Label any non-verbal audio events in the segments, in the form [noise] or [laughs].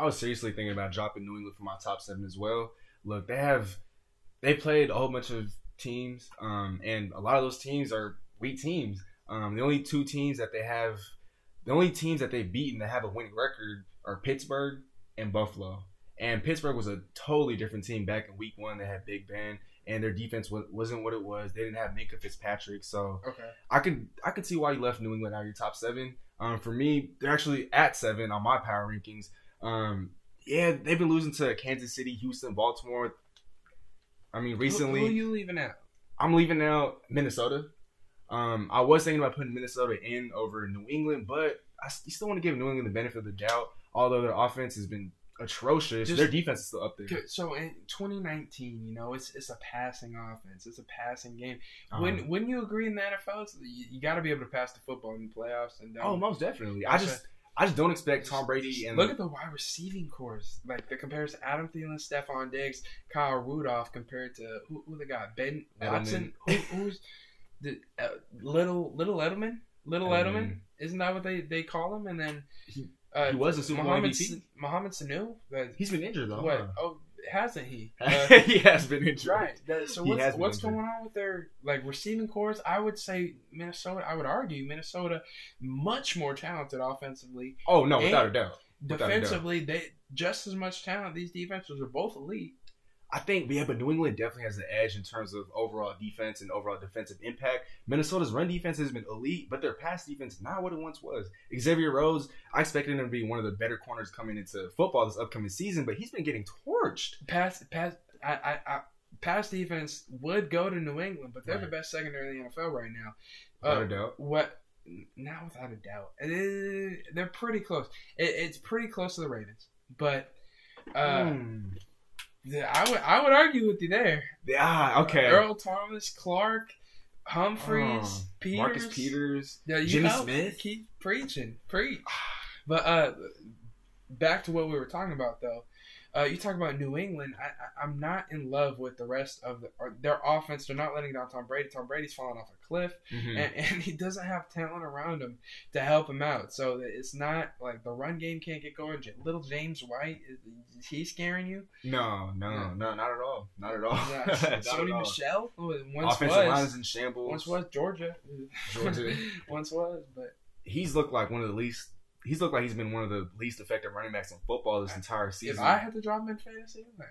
I was seriously thinking about dropping New England for my top seven as well. Look, they have they played a whole bunch of teams, um, and a lot of those teams are weak teams. Um, the only two teams that they have, the only teams that they've beaten that have a winning record are Pittsburgh and Buffalo. And Pittsburgh was a totally different team back in Week One. They had Big Ben, and their defense wasn't what it was. They didn't have Minkah Fitzpatrick, so Okay. I could I could see why you left New England out of your top seven. Um, for me, they're actually at seven on my power rankings. Um, yeah, they've been losing to Kansas City, Houston, Baltimore. I mean, recently Who, who you leaving out? I'm leaving out Minnesota. Um, I was thinking about putting Minnesota in over New England, but I still want to give New England the benefit of the doubt. Although their offense has been atrocious, Just- their defense is still up there. So in 2019, you know, it's it's a passing offense. It's a passing game. Um, When when you agree in the NFL, you, you got to be able to pass the football in the playoffs. And um, oh, most definitely. I just I just don't expect Tom Brady and look at the wide receiving cores. Like the comparison: Adam Thielen, Stefon Diggs, Kyle Rudolph compared to who, who they got? Ben Watson. Who, who's the uh, little little Edelman? Little Edelman. Edelman. Isn't that what they, they call him? And then He- uh, he was a Super Bowl MVP. Mohamed Sanu. He's been injured though. what? huh? Oh, hasn't he? [laughs] Uh, he has been injured. Right. That, so what's, what's going on with their like receiving cores? I would say Minnesota. I would argue Minnesota much more talented offensively. Oh no, without a doubt. Without a doubt. Defensively, they just as much talent. These defenses are both elite. I think, yeah, but New England definitely has the edge in terms of overall defense and overall defensive impact. Minnesota's run defense has been elite, but their pass defense not what it once was. Xavier Rhodes, I expected him to be one of the better corners coming into football this upcoming season, but he's been getting torched. Pass, pass. I, I, I, pass defense would go to New England, but they're the best secondary in the NFL right now. Without Uh, a doubt. What? Not without a doubt. Eh, they're pretty close. It, it's pretty close to the Ravens, but. Uh, Hmm. Yeah, I would I would argue with you there. Yeah, okay. Earl Thomas, Clark, Humphreys, Oh, Peters, Marcus Peters. Yeah, you Jimmy help Smith. keep preaching, preach. But uh, back to what we were talking about though. Uh, you talk about New England. I, I, I'm not in love with the rest of the, their offense. They're not letting down Tom Brady. Tom Brady's falling off a cliff, Mhm. and, [laughs] and he doesn't have talent around him to help him out. So it's not like the run game can't get going. Little James White is, is he scaring you? No, no, Yeah. no, not at all. Not at all. Yeah, [laughs] Sony. Michel who once Offensive line was is in shambles. once was Georgia, Georgia. [laughs] once was, but he's looked like one of the least. He's looked like he's been one of the least effective running backs in football this entire season. if I had to drop him in fantasy, like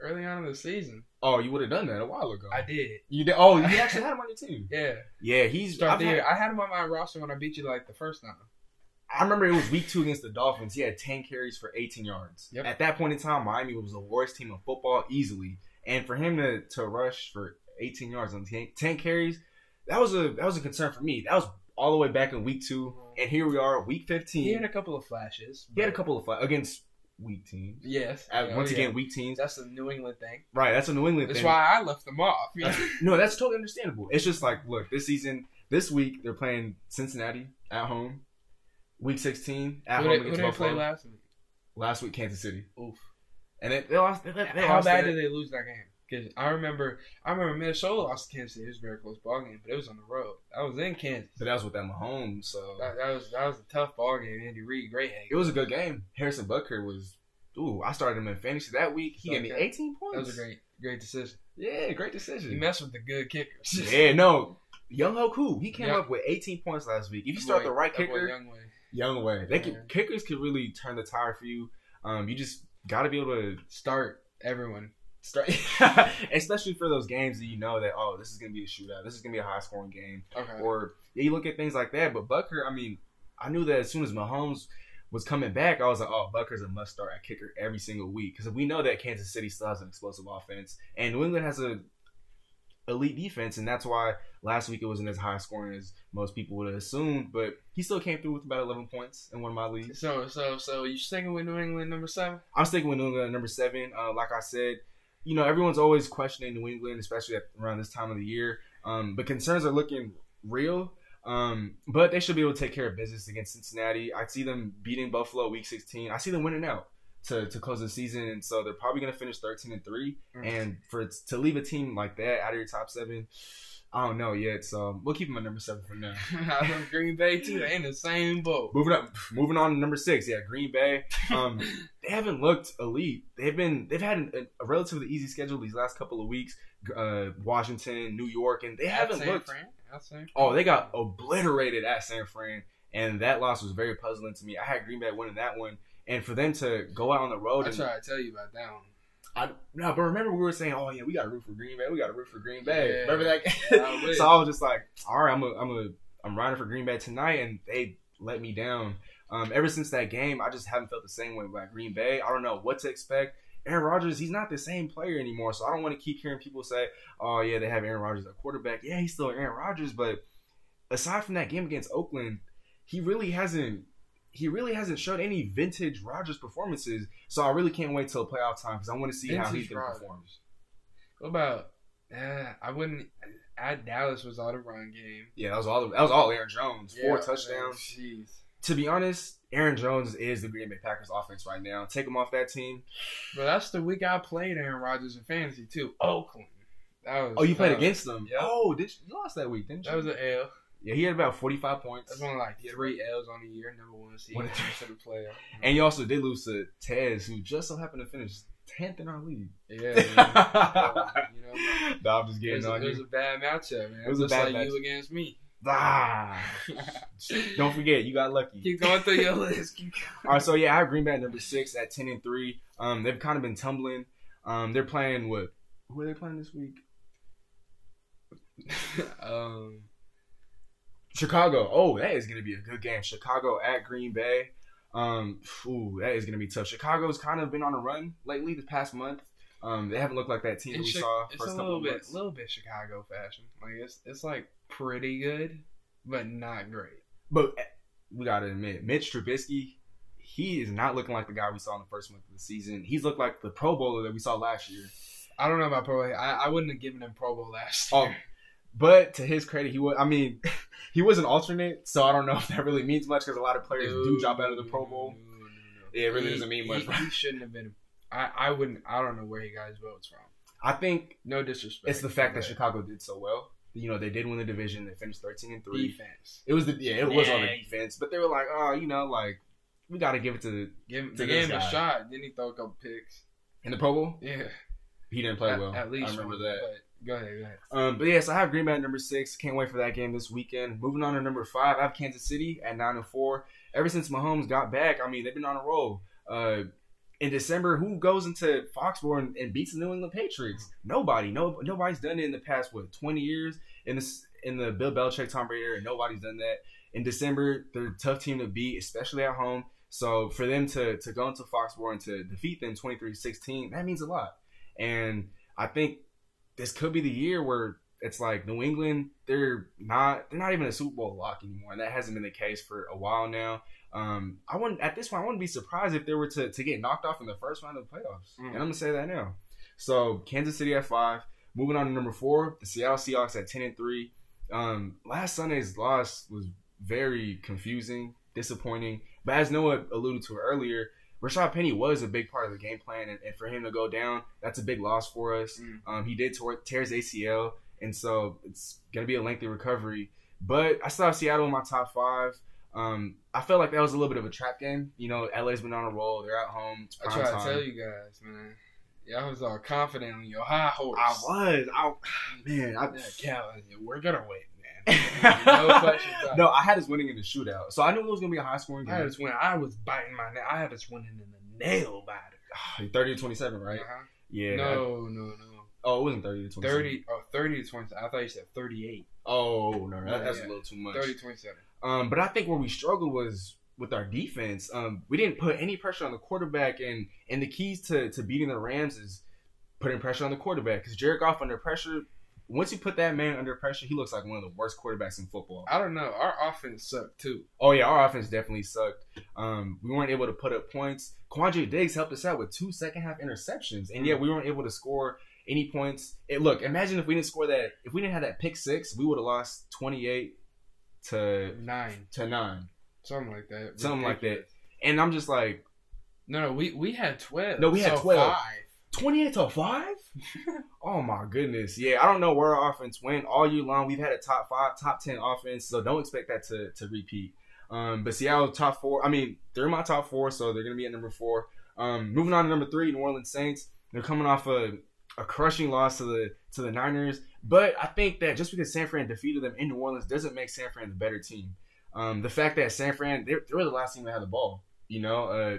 early on in the season, oh, you would have done that a while ago. I did. You did. Oh, you [laughs] actually had him on your team. Yeah, Yeah, he's. start had- year. I had him on my roster when I beat you like the first time. I remember it was week two against the Dolphins. He had ten carries for eighteen yards. Yep. At that point in time, Miami was the worst team in football easily, and for him to, to rush for eighteen yards on 10, 10 carries, that was a that was a concern for me. That was all the way back in week two, and here we are, week fifteen. He had a couple of flashes. He had a couple of fight against weak teams. Yes. Uh, Oh, once yeah. again, weak teams. that's the New England thing. Right, that's a New England That's thing. why I left them off. That's- [laughs] no, that's totally understandable. It's just like, look, this season, this week, they're playing Cincinnati at home. Week 16 at who home they, who they play last week? Last week, Kansas City. Oof. And it, they lost. They, they How lost bad did they lose that game? Because I remember, I remember Minnesota lost to Kansas City. It was a very close ball game, but it was on the road. I was in Kansas. But that was with that Mahomes, so That, that was that was a tough ball game. Andy Reid, great hang. it was a good game. Harrison Butker was. Ooh, I started him in fantasy that week. He gave me 18 points. That was a great great decision. Yeah, great decision. He messed with the good kickers. [laughs] yeah, no. Younghoe Koo, he came Yeah. up with 18 points last week. If you start Boy, the right kicker, Young Way. young way, they could, kickers can really turn the tire for you. Um, you just got to be able to Start everyone. Start, [laughs] [laughs] especially for those games that you know that oh, this is gonna be a shootout. This is gonna be a high scoring game. Okay. Or yeah, you look at things like that. But Butker, I mean, I knew that as soon as Mahomes was coming back, I was like, oh, Butker's a must start at kicker every single week because we know that Kansas City still has an explosive offense and New England has a elite defense, and that's why last week it wasn't as high scoring as most people would have assumed. But he still came through with about 11 points in one of my leagues. so so so you sticking with New England number seven? I'm sticking with New England number seven. Uh, like I said, you know, everyone's always questioning New England, especially at around this time of the year. Um, but concerns are looking real. Um, but they should be able to take care of business against Cincinnati. I see them beating Buffalo week 16. I see them winning out to, to close the season, and so they're probably going to finish 13 and three. Mm. And for to leave a team like that out of your top seven, I don't know yet. So we'll keep them at number seven for now. [laughs] Green Bay too. They in the same boat. Moving up, moving on to number six. Yeah, Green Bay. Um, [laughs] they haven't looked elite. They've been they've had a, a relatively easy schedule these last couple of weeks. Uh, Washington, New York, and they haven't San looked. Fran? Oh, they got obliterated at San Fran, and that loss was very puzzling to me. I had Green Bay winning that one, and for them to go out on the road I and tried to tell you about that one. I no, but remember we were saying, oh yeah, we got to root for Green Bay. We got to root for Green Bay. Yeah. remember that? I [laughs] so I was just like, all right, I'm a, I'm a, I'm riding for Green Bay tonight, and they let me down. Um, ever since that game, I just haven't felt the same way about Green Bay. I don't know what to expect. Aaron Rodgers, he's not the same player anymore. So I don't want to keep hearing people say, "Oh yeah, they have Aaron Rodgers at quarterback." Yeah, he's still Aaron Rodgers, but aside from that game against Oakland, he really hasn't. He really hasn't showed any vintage Rodgers performances. So I really can't wait till playoff time because I want to see how he's going to perform. What about? Uh, I wouldn't. At Dallas was all the run game. Yeah, that was all. That was all Aaron Jones. Four touchdowns. Jeez. To be honest, Aaron Jones is the Green Bay Packers offense right now. Take him off that team. But that's the week I played Aaron Rodgers in fantasy too. Oakland. That was. Oh, you played against them. Yep. Oh, did you, you lost that week, didn't you? That was an L. yeah, he had about forty-five points. That's one like three L's on the year. Number one seed. One- to the playoff. And you also did lose to Tez, who just so happened to finish tenth in our league. Yeah. [laughs] you know, no, I'm just it getting on it was a bad matchup, man. It was a bad like you matchup. against me. Ah, don't forget, you got lucky. Keep going through your list. Keep All right, so yeah, I have Green Bay at number six at ten and three. Um, they've kind of been tumbling. Um, they're playing what? Who are they playing this week? [laughs] um, Chicago. Oh, that is going to be a good game. Chicago at Green Bay. Um, ooh, that is going to be tough. Chicago's kind of been on a run lately, the past month. Um, they haven't looked like that team that we it's, saw it's first a couple little bit, months. little bit Chicago fashion. Like it's, it's like pretty good, but not great. But eh, we got to admit, Mitch Trubisky, he is not looking like the guy we saw in the first month of the season. He's looked like the Pro Bowler that we saw last year. I don't know about Pro. I, I wouldn't have given him Pro Bowl last Oh, year. But to his credit, he was. I mean, [laughs] he was an alternate, so I don't know [laughs] if that really means much because a lot of players do drop out of the Pro Bowl. No, no, no. Yeah, it really He- doesn't mean much. He, he shouldn't have been. I, I wouldn't. I don't know where he got his votes from. I think No disrespect. it's the fact that Chicago did so well. You know, they did win the division. They finished thirteen and three. defense. It was the yeah, it was on the defense, but they were like, oh, you know, like we got to give it to the Give him, To gave him a shot. Then he throw a couple picks. in the Pro Bowl. Yeah, He didn't play at, well. at least I remember that. But go ahead, go ahead. Um, but yes, I have Green Bay at number six. Can't wait for that game this weekend. Moving on to number five, I have Kansas City at nine and four. Ever since Mahomes got back, I mean, they've been on a roll. Uh, in December, who goes into Foxborough and, and beats the New England Patriots? Nobody. No, nobody's done it in the past what twenty years in this in the Bill Belichick Tom Brady era. Nobody's done that. In December, they're a tough team to beat, especially at home. So for them to to go into Foxborough and to defeat them 23-16, that means a lot. And I think this could be the year where it's like New England, they're not they're not even a Super Bowl lock anymore, and that hasn't been the case for a while now. Um, I wouldn't at this point I wouldn't be surprised if they were to, to get knocked off in the first round of the playoffs. Mm. And I'm gonna say that now. So Kansas City at five. Moving on to number four, the Seattle Seahawks at ten and three. Um, last Sunday's loss was very confusing, disappointing. But as Noah alluded to earlier, Rashaad Penny was a big part of the game plan, and, and for him to go down, that's a big loss for us. Mm. Um, he did tear, tear his ACL, and so it's gonna be a lengthy recovery. But I still have Seattle in my top five. Um, I felt like that was a little bit of a trap game. You know, LA's been on a roll; they're at home. It's I try time. to tell you guys, man. Y'all was all confident on your high horse. I was. I [sighs] man, I, Yeah, Calvin, we're gonna win. No [laughs] no, I had us winning in the shootout, so I knew it was gonna be a high scoring game. I had us win. I was biting my nail. I had us winning in the nail biter. [sighs] Thirty to twenty-seven, right? Uh-huh. Yeah. No, no, no. oh, it wasn't thirty to. 30, oh, 30 to 27. I thought you said 38. Oh no, that, that's Yeah. a little too much. 30 27. Um, but I think where we struggled was with our defense. Um, we didn't put any pressure on the quarterback, and and the keys to to beating the Rams is putting pressure on the quarterback. Because Jared Goff under pressure, once you put that man under pressure, he looks like one of the worst quarterbacks in football. I don't know. Our offense sucked too. Oh yeah, our offense definitely sucked. Um, we weren't able to put up points. Quandre Diggs helped us out with two second half interceptions, and yet we weren't able to score any points. It, look, imagine if we didn't score that. If we didn't have that pick six, we would have lost twenty eight to Nine. to nine. Something like that. Something like that. And I'm just like No, no, we, we had 12. No, we had So 12. Five. Twenty eight to five. [laughs] oh my goodness, yeah. I don't know where our offense went all year long. We've had a top five, top ten offense, so don't expect that to to repeat. Um, but Seattle top four. I mean, they're in my top four, so they're gonna be at number four. Um, moving on to number three, New Orleans Saints. They're coming off a, a crushing loss to the to the Niners, but I think that just because San Fran defeated them in New Orleans doesn't make San Fran the better team. Um, the fact that San Fran they, they were the last team that had the ball, you know, uh,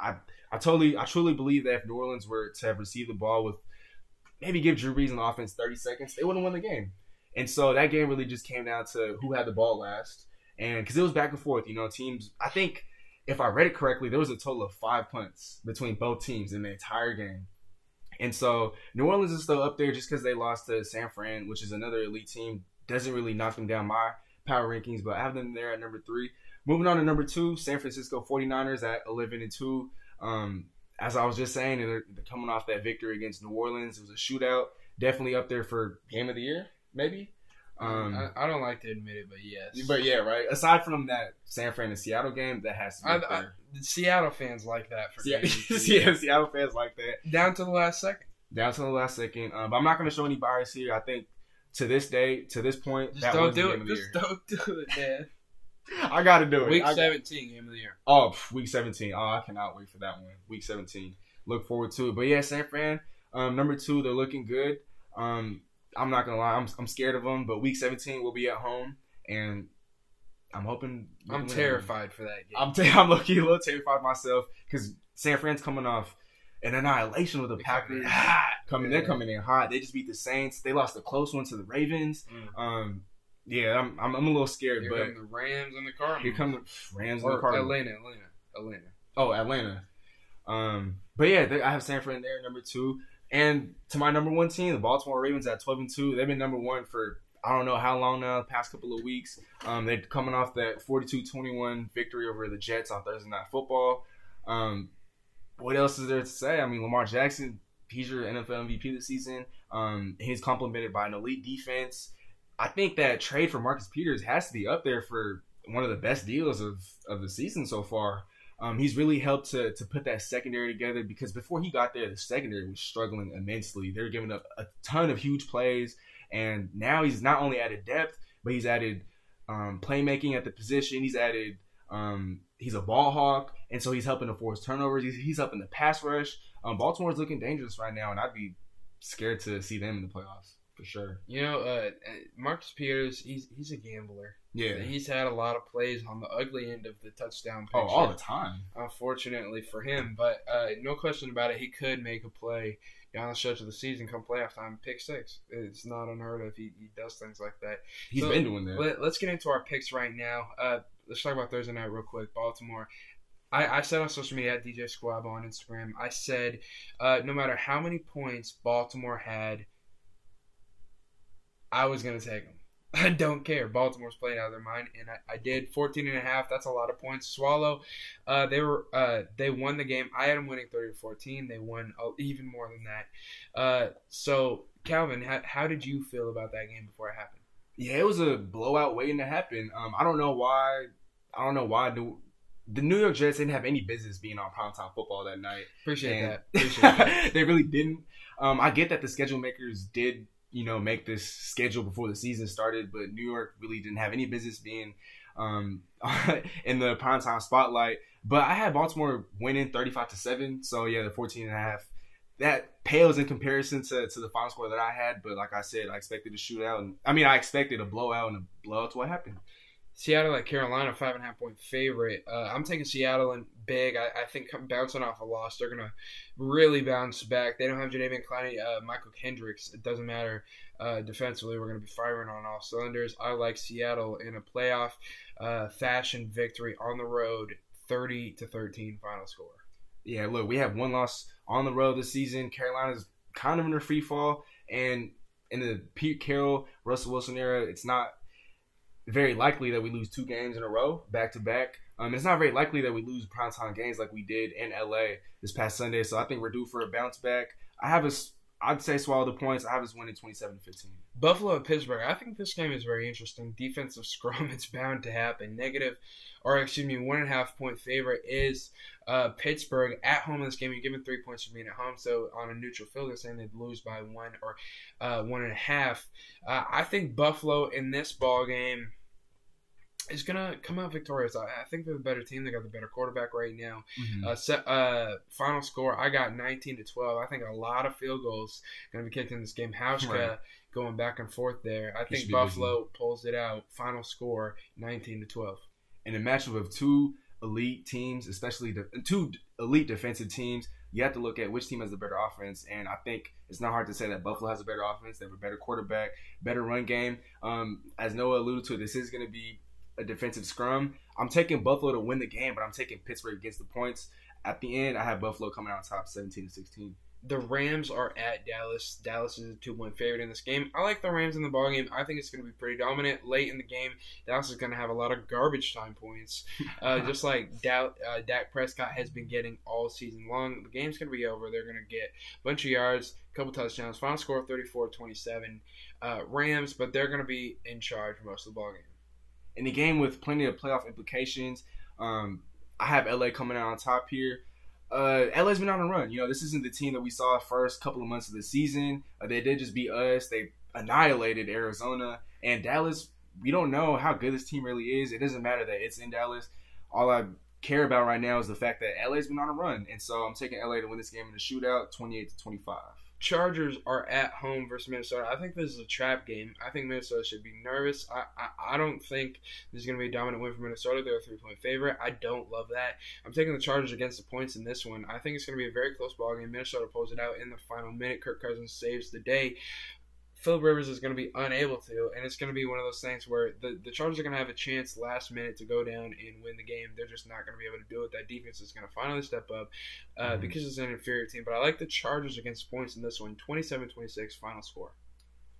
I I totally I truly believe that if New Orleans were to have received the ball with maybe give Drew Brees an offense 30 seconds, they wouldn't win the game. And so that game really just came down to who had the ball last. And because it was back and forth, you know, teams, I think if I read it correctly, there was a total of five punts between both teams in the entire game. And so New Orleans is still up there just because they lost to San Fran, which is another elite team. Doesn't really knock them down my power rankings, but I have them there at number three. Moving on to number two, San Francisco 49ers at 11 and 2. Um, as I was just saying, they're, they're coming off that victory against New Orleans. It was a shootout. Definitely up there for game of the year, maybe. Um, I, I, don't like to admit it, but yes. But yeah, right. Aside from that San Fran and Seattle game, that has to be I, I, Seattle fans like that for yeah, [laughs] yeah, Seattle fans like that down to the last second. Down to the last second. Um, but I'm not going to show any bias here. I think to this day, to this point, just don't do it. Just don't do it, man. [laughs] I got to do it. Week I, 17, game of the year. Oh, week 17. Oh, I cannot wait for that one. Week 17. Look forward to it. But yeah, San Fran, um, number two, they're looking good. Um, I'm not gonna lie, I'm, I'm scared of them. But week 17, we'll be at home, and I'm hoping. I'm terrified for that game. [laughs] I'm t- I'm lucky a little terrified myself because San Fran's coming off an annihilation with the Packers. Coming, yeah. they're coming in hot. They just beat the Saints. They lost a close one to the Ravens. Mm. Um, yeah, I'm, I'm, I'm a little scared. Here but the Rams and the Cardinals. Here come the Rams or and the Cardinals. Atlanta, Atlanta, Atlanta. Oh, Atlanta. Um, but yeah, they, I have San Fran there, number two. And to my number one team, the Baltimore Ravens at 12 and 2. They've been number one for I don't know how long now, the past couple of weeks. Um, they're coming off that 42 21 victory over the Jets on Thursday Night Football. Um, what else is there to say? I mean, Lamar Jackson, he's your NFL MVP this season. Um, he's complemented by an elite defense. I think that trade for Marcus Peters has to be up there for one of the best deals of, of the season so far. Um, he's really helped to, to put that secondary together because before he got there, the secondary was struggling immensely. They were giving up a ton of huge plays, and now he's not only added depth, but he's added um, playmaking at the position. He's added um, he's a ball hawk, and so he's helping to force turnovers. He's, he's helping the pass rush. Um, Baltimore's looking dangerous right now, and I'd be scared to see them in the playoffs for sure. You know, uh, Marcus Peters, he's he's a gambler. Yeah, he's had a lot of plays on the ugly end of the touchdown. Picture, oh, all the time. Unfortunately for him, but uh, no question about it, he could make a play down the stretch of the season, come playoff time, pick six. It's not unheard of. He, he does things like that. He's so been doing that. Let, us get into our picks right now. Uh, let's talk about Thursday night real quick. Baltimore. I, I said on social media at DJ Squab on Instagram, I said uh, no matter how many points Baltimore had, I was going to take them. [laughs] I don't care. Baltimore's playing out of their mind, and I, I, did 14 and a half. That's a lot of points. Swallow, uh, they were uh, they won the game. I had them winning 30 to 14. They won even more than that. Uh, so Calvin, how, how did you feel about that game before it happened? Yeah, it was a blowout waiting to happen. Um, I don't know why. I don't know why the, the New York Jets didn't have any business being on primetime football that night. Appreciate and that. Appreciate [laughs] that. they really didn't. Um, I get that the schedule makers did you know, make this schedule before the season started, but New York really didn't have any business being um, [laughs] in the primetime spotlight. But I had Baltimore winning 35 to 7. So yeah, the 14 and a half. That pales in comparison to, to the final score that I had, but like I said, I expected a shootout, and I mean, I expected a blowout, and a blowout's what happened. Seattle at Carolina, five and a half point favorite. Uh, I'm taking Seattle and big. I, I, think bouncing off a loss, they're gonna really bounce back. They don't have Jadeveon Clowney, uh, Mychal Kendricks. It doesn't matter uh, defensively. We're gonna be firing on all cylinders. I like Seattle in a playoff uh, fashion victory on the road, 30 to 13 final score. Yeah, look, we have one loss on the road this season. Carolina's kind of in a free fall, and in the Pete Carroll, Russell Wilson era, it's not very likely that we lose two games in a row, back to back. Um, it's not very likely that we lose primetime games like we did in LA this past Sunday. So I think we're due for a bounce back. I have us. I'd say swallow the points. I have us winning 27-15. Buffalo at Pittsburgh. I think this game is very interesting. Defensive [laughs] scrum. It's bound to happen. Negative, or excuse me, one and a half point favorite is uh, Pittsburgh at home in this game. You're given three points for being at home. So on a neutral field, they're saying they'd lose by one or uh, one and a half. Uh, I think Buffalo in this ball game is gonna come out victorious. I, I think they're the better team. They got the better quarterback right now. Mhm. Uh, uh, final score, I got 19 to 12. I think a lot of field goals going to be kicked in this game. Hauschka Right. going back and forth there. I He think Buffalo pulls it out. Final score, 19 to 12. in a matchup of two elite teams, especially the two elite defensive teams, you have to look at which team has the better offense. And I think it's not hard to say that Buffalo has a better offense. They have a better quarterback, better run game. Um, as Noah alluded to, this is going to be a defensive scrum. I'm taking Buffalo to win the game, but I'm taking Pittsburgh against the points. At the end, I have Buffalo coming out on top, 17 to 16. The Rams are at Dallas. Dallas is a two-point favorite in this game. I like the Rams in the ball game. I think it's going to be pretty dominant late in the game. Dallas is going to have a lot of garbage time points, [laughs] uh, just like Dak, uh, Dak Prescott has been getting all season long. The game's going to be over. They're going to get a bunch of yards, a couple touchdowns. Final score 34-27 uh, Rams, but they're going to be in charge most of the ball game. In a game with plenty of playoff implications. Um, I have LA coming out on top here. Uh, LA's been on a run. You know, this isn't the team that we saw first couple of months of the season. Uh, they did just beat us. They annihilated Arizona and Dallas. We don't know how good this team really is. It doesn't matter that it's in Dallas. All I care about right now is the fact that LA's been on a run, and so I'm taking LA to win this game in a shootout, 28 to 25. Chargers are at home versus Minnesota. I think this is a trap game. I think Minnesota should be nervous. I, I, I don't think this is going to be a dominant win for Minnesota. They're a three point favorite. I don't love that. I'm taking the Chargers against the points in this one. I think it's going to be a very close ball game. Minnesota pulls it out in the final minute. Kirk Cousins saves the day. Philip Rivers is going to be unable to, and it's going to be one of those things where the, the Chargers are going to have a chance last minute to go down and win the game. They're just not going to be able to do it. That defense is going to finally step up uh, Mhm. because it's an inferior team. But I like the Chargers against points in this one 27 26 final score.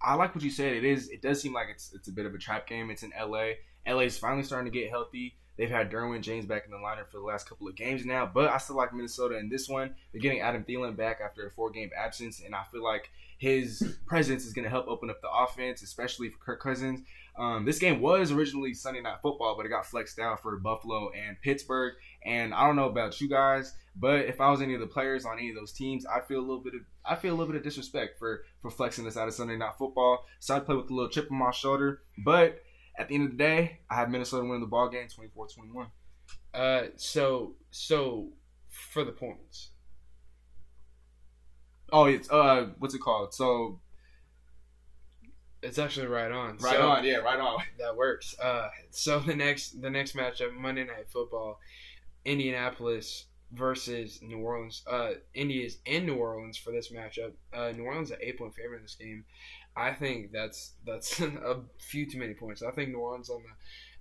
I like what you said. It is. It does seem like it's it's a bit of a trap game. It's in LA. LA is finally starting to get healthy. They've had Derwin James back in the lineup for the last couple of games now, but I still like Minnesota in this one. They're getting Adam Thielen back after a four game absence, and I feel like his presence is going to help open up the offense, especially for Kirk Cousins. Um, this game was originally Sunday Night Football, but it got flexed out for Buffalo and Pittsburgh. And I don't know about you guys, but if I was any of the players on any of those teams, I feel a little bit of I feel a little bit of disrespect for for flexing this out of Sunday Night Football. So I play with a little chip on my shoulder. But at the end of the day, I have Minnesota winning the ball game 24-21. Uh, so so for the points, Oh, it's uh, what's it called? So it's actually right on. right So- on, yeah, right on. [laughs] That works. Uh, so the next the next matchup, Monday Night Football, Indianapolis versus New Orleans. Uh, Indy is in New Orleans for this matchup. Uh, New Orleans is an eight point favorite in this game. I think that's that's [laughs] a few too many points. I think New Orleans on the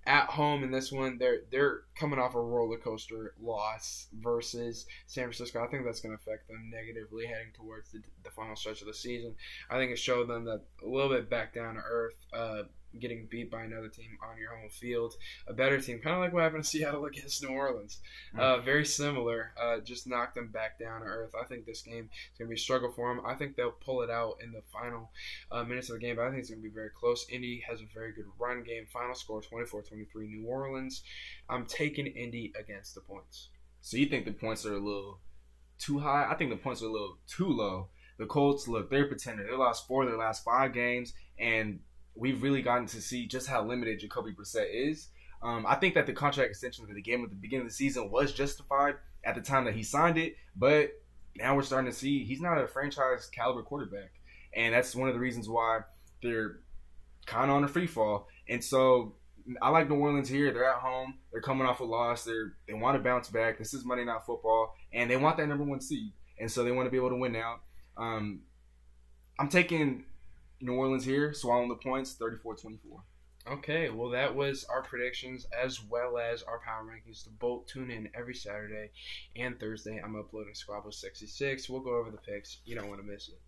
at home in this one, they're they're coming off a roller coaster loss versus San Francisco. I think that's going to affect them negatively heading towards the, the final stretch of the season. I think it showed them that a little bit back down to earth. Uh, getting beat by another team on your home field, a better team, kind of like what happened to [laughs] Seattle against New Orleans. Uh, very similar, uh, just knocked them back down to earth. I think this game is going to be a struggle for them. I think they'll pull it out in the final uh, minutes of the game, but I think it's going to be very close. Indy has a very good run game. Final score 24 23 New Orleans. I'm taking Indy against the points. So you think the points are a little too high? I think the points are a little too low. The Colts, look, they're pretending. They lost four of their last five games, and we've really gotten to see just how limited Jacoby Brissett is. Um, I think that the contract extension for the game at the beginning of the season was justified at the time that he signed it, but now we're starting to see he's not a franchise caliber quarterback, and that's one of the reasons why they're kind of on a free fall. And so I like New Orleans here. They're at home. They're coming off a loss. They're they want to bounce back. This is Monday Night Football, and they want that number one seed, and so they want to be able to win out. Um, I'm taking New Orleans here, swallowing the points, 34-24. Okay, well, that was our predictions as well as our power rankings to both tune in every Saturday and Thursday. I'm uploading Squabble 66. We'll go over the picks. You don't want to miss it.